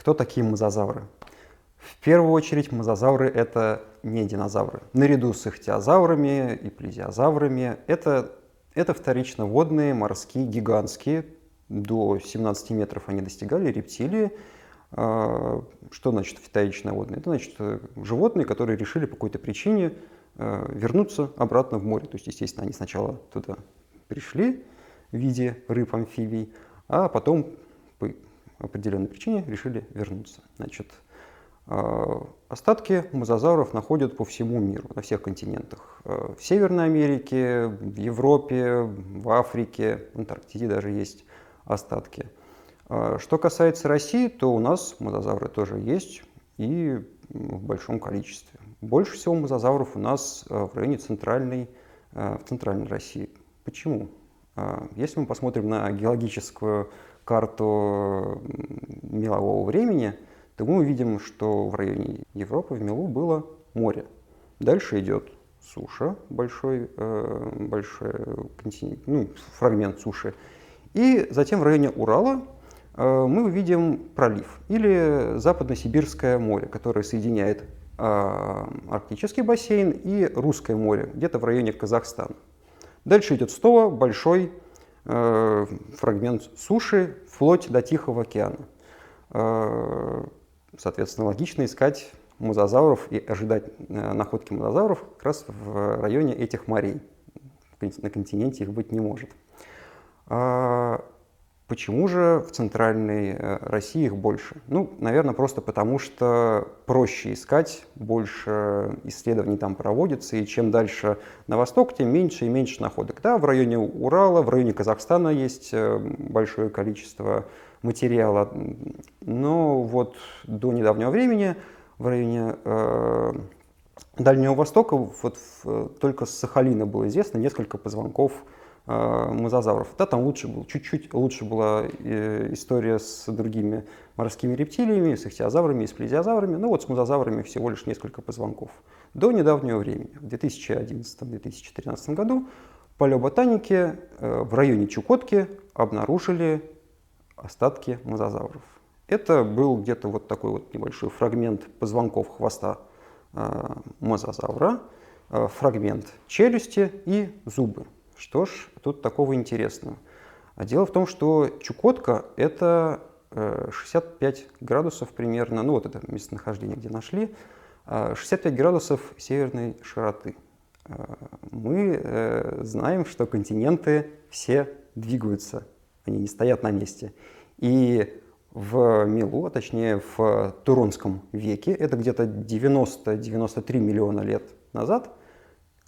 Кто такие мозазавры? В первую очередь мозазавры — это не динозавры. Наряду с ихтиозаврами и плезиозаврами это, это вторично водные, морские, гигантские. До 17 метров они достигали, рептилии. А, что значит вторично водные? Это значит э, животные, которые решили по какой-то причине э, вернуться обратно в море. То есть, естественно, они сначала туда пришли в виде рыб-амфибий, а потом по определенной причине решили вернуться. Значит, а, остатки мозазавров находят по всему миру, на всех континентах. А, в Северной Америке, в Европе, в Африке, в Антарктиде даже есть остатки. А, что касается России, то у нас мозазавры тоже есть и в большом количестве. Больше всего мозазавров у нас в районе центральной, в центральной России. Почему? Если мы посмотрим на геологическую карту мелового времени – то мы увидим, что в районе Европы, в Милу, было море. Дальше идет суша, большой, э, большой континент, ну, фрагмент суши. И затем в районе Урала э, мы увидим пролив или Западно-Сибирское море, которое соединяет э, Арктический бассейн и Русское море, где-то в районе Казахстана. Дальше идет снова большой э, фрагмент суши вплоть до Тихого океана. Э, Соответственно, логично искать мозазавров и ожидать э, находки мозазавров как раз в районе этих морей. На континенте их быть не может. Почему же в центральной э, России их больше? Ну, наверное, просто потому, что проще искать, больше исследований там проводится, и чем дальше на восток, тем меньше и меньше находок. Да, в районе Урала, в районе Казахстана есть э, большое количество материала. Но вот до недавнего времени в районе э, Дальнего Востока вот в, только с Сахалина было известно несколько позвонков э, мозазавров. Да, там лучше был, чуть-чуть лучше была э, история с другими морскими рептилиями, с ихтиозаврами с плезиозаврами. Но вот с мозазаврами всего лишь несколько позвонков. До недавнего времени, в 2011-2013 году, палеоботаники э, в районе Чукотки обнаружили остатки мозазавров. Это был где-то вот такой вот небольшой фрагмент позвонков хвоста э, мозазавра, фрагмент челюсти и зубы. Что ж, тут такого интересного. А дело в том, что Чукотка – это 65 э, градусов примерно, ну вот это местонахождение, где нашли, 65 градусов северной широты. Мы знаем, что континенты все двигаются они не стоят на месте. И в Милу, а точнее в Туронском веке, это где-то 90-93 миллиона лет назад,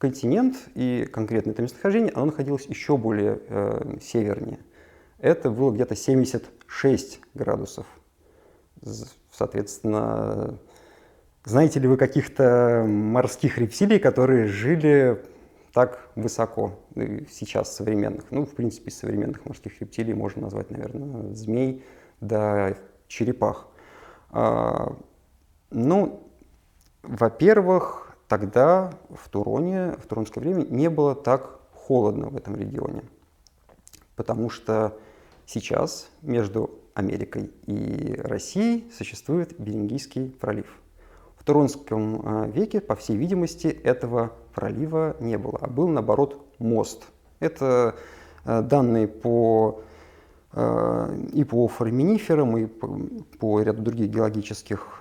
континент и конкретно это местонахождение, оно находилось еще более э, севернее. Это было где-то 76 градусов. Соответственно, знаете ли вы каких-то морских рептилий, которые жили так высоко сейчас современных. Ну, в принципе, современных морских рептилий можно назвать, наверное, змей да черепах. А, ну, во-первых, тогда в Туроне, в туронское время не было так холодно в этом регионе, потому что сейчас между Америкой и Россией существует Берингийский пролив. В Туронском а, веке, по всей видимости, этого пролива не было, а был, наоборот, мост. Это а, данные по и по фораминиферам, и по, ряду других геологических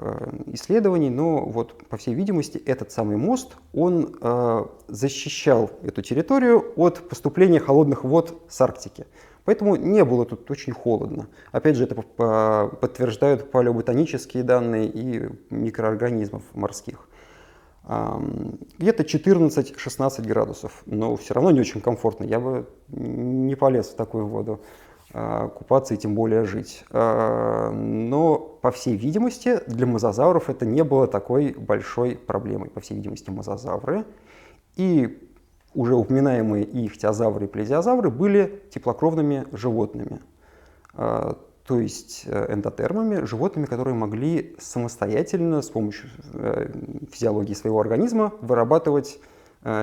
исследований, но вот, по всей видимости, этот самый мост, он защищал эту территорию от поступления холодных вод с Арктики. Поэтому не было тут очень холодно. Опять же, это подтверждают палеоботанические данные и микроорганизмов морских. Где-то 14-16 градусов, но все равно не очень комфортно. Я бы не полез в такую воду купаться и тем более жить. А, но, по всей видимости, для мозазавров это не было такой большой проблемой. По всей видимости, мозазавры и уже упоминаемые и ихтиозавры, и плезиозавры были теплокровными животными, а, то есть э, эндотермами, животными, которые могли самостоятельно с помощью э, физиологии своего организма вырабатывать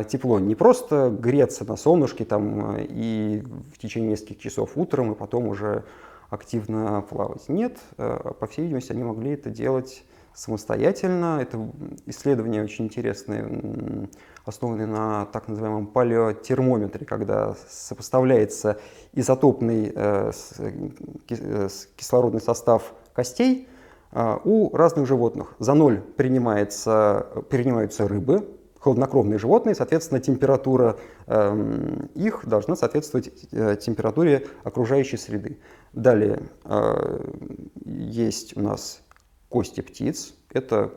тепло. Не просто греться на солнышке там, и в течение нескольких часов утром, и потом уже активно плавать. Нет, э, по всей видимости, они могли это делать самостоятельно. Это исследование очень интересное, основанное на так называемом палеотермометре, когда сопоставляется изотопный э, э, кислородный состав костей у разных животных. За ноль принимается, принимаются рыбы, холоднокровные животные, соответственно, температура э, их должна соответствовать э, температуре окружающей среды. Далее э, есть у нас кости птиц, это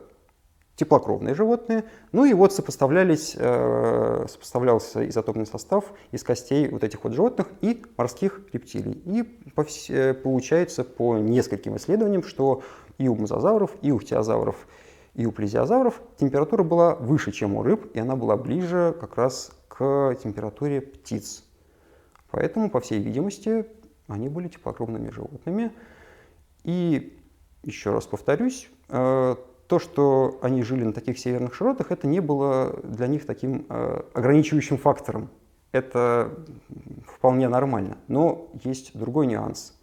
теплокровные животные. Ну и вот сопоставлялись, э, сопоставлялся изотопный состав из костей вот этих вот животных и морских рептилий. И по, получается по нескольким исследованиям, что и у мозазавров, и у хтиозавров и у плезиозавров температура была выше, чем у рыб, и она была ближе как раз к температуре птиц. Поэтому, по всей видимости, они были теплокровными животными. И еще раз повторюсь, э, то, что они жили на таких северных широтах, это не было для них таким э, ограничивающим фактором. Это вполне нормально. Но есть другой нюанс.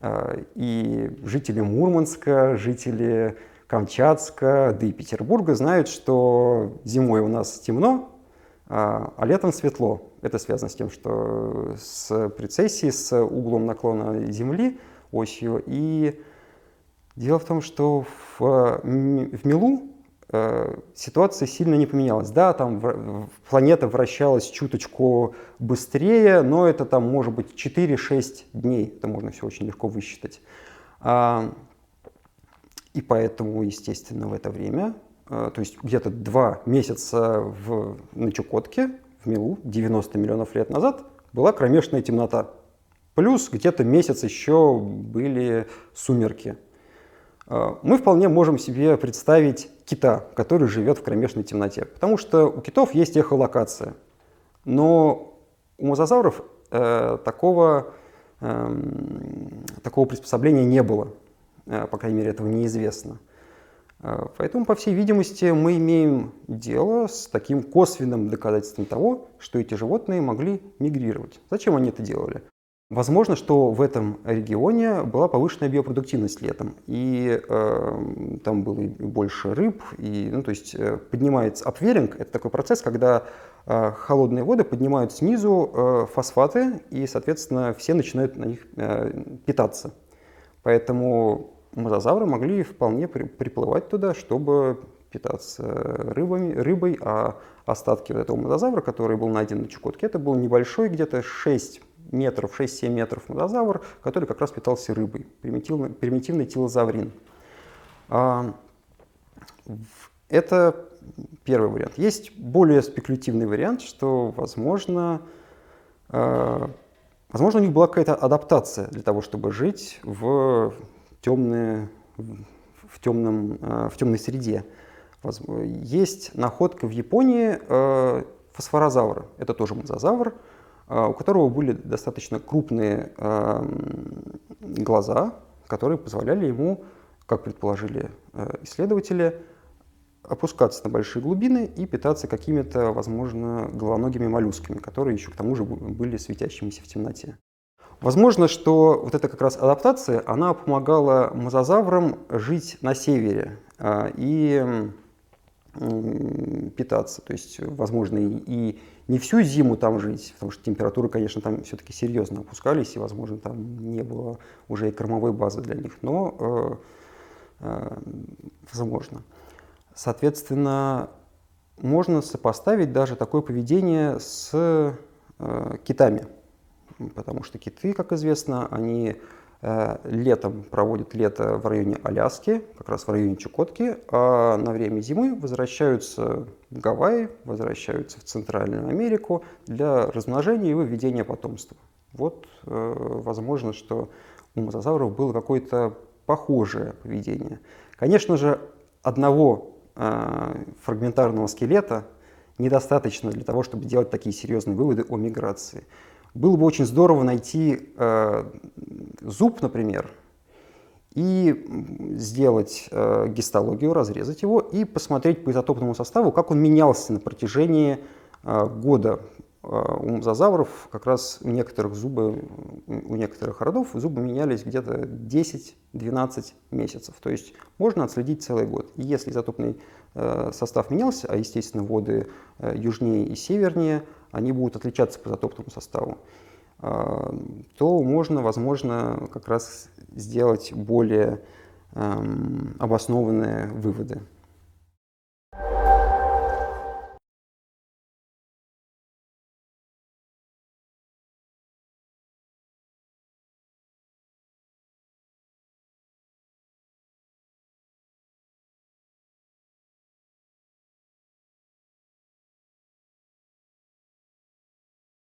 Э, и жители Мурманска, жители Камчатска, да и Петербурга знают, что зимой у нас темно, а, а летом светло. Это связано с тем, что с прецессией, с углом наклона Земли, осью. И дело в том, что в, в Милу э, ситуация сильно не поменялась. Да, там планета вращалась чуточку быстрее, но это там может быть 4-6 дней. Это можно все очень легко высчитать. И поэтому, естественно, в это время, э, то есть где-то два месяца в, на Чукотке, в Милу, 90 миллионов лет назад, была кромешная темнота. Плюс где-то месяц еще были сумерки. Э, мы вполне можем себе представить кита, который живет в кромешной темноте, потому что у китов есть эхолокация. Но у мозазавров э, такого, э, такого приспособления не было. Э, по крайней мере, этого неизвестно. Э, поэтому, по всей видимости, мы имеем дело с таким косвенным доказательством того, что эти животные могли мигрировать. Зачем они это делали? Возможно, что в этом регионе была повышенная биопродуктивность летом, и э, там было больше рыб, и, ну, то есть э, поднимается апверинг, это такой процесс, когда э, холодные воды поднимают снизу э, фосфаты, и, соответственно, все начинают на них э, питаться. Поэтому мозазавры могли вполне при, приплывать туда, чтобы питаться рыбами, рыбой, а остатки вот этого мозазавра, который был найден на Чукотке, это был небольшой, где-то 6 метров, 6-7 метров мозазавр, который как раз питался рыбой, примитивный, примитивный тилозаврин. А, это первый вариант. Есть более спекулятивный вариант, что, возможно, а, возможно, у них была какая-то адаптация для того, чтобы жить в темные, в, темном, э, в темной среде. Есть находка в Японии э, фосфорозавра. Это тоже мозазавр, э, у которого были достаточно крупные глаза, которые позволяли ему, как предположили исследователи, опускаться на большие глубины и питаться какими-то, возможно, головоногими моллюсками, которые еще к тому же были светящимися в темноте. Возможно, что вот эта как раз адаптация, она помогала мозазаврам жить на севере а, и питаться. То есть, возможно, и не всю зиму там жить, потому что температуры, конечно, там все-таки серьезно опускались, и, возможно, там не было уже и кормовой базы для них, но э, э, возможно. Соответственно, можно сопоставить даже такое поведение с э, китами потому что киты, как известно, они э, летом проводят лето в районе Аляски, как раз в районе Чукотки, а на время зимы возвращаются в Гавайи, возвращаются в Центральную Америку для размножения и выведения потомства. Вот э, возможно, что у мозазавров было какое-то похожее поведение. Конечно же, одного э, фрагментарного скелета недостаточно для того, чтобы делать такие серьезные выводы о миграции. Было бы очень здорово найти э, зуб, например, и сделать э, гистологию, разрезать его и посмотреть по изотопному составу, как он менялся на протяжении э, года. у мозазавров как раз у некоторых зубы, у некоторых родов зубы менялись где-то 10-12 месяцев. То есть можно отследить целый год. И если изотопный э, состав менялся, а естественно воды э, южнее и севернее, они будут отличаться по изотопному составу, э, то можно, возможно, как раз сделать более эм, обоснованные выводы.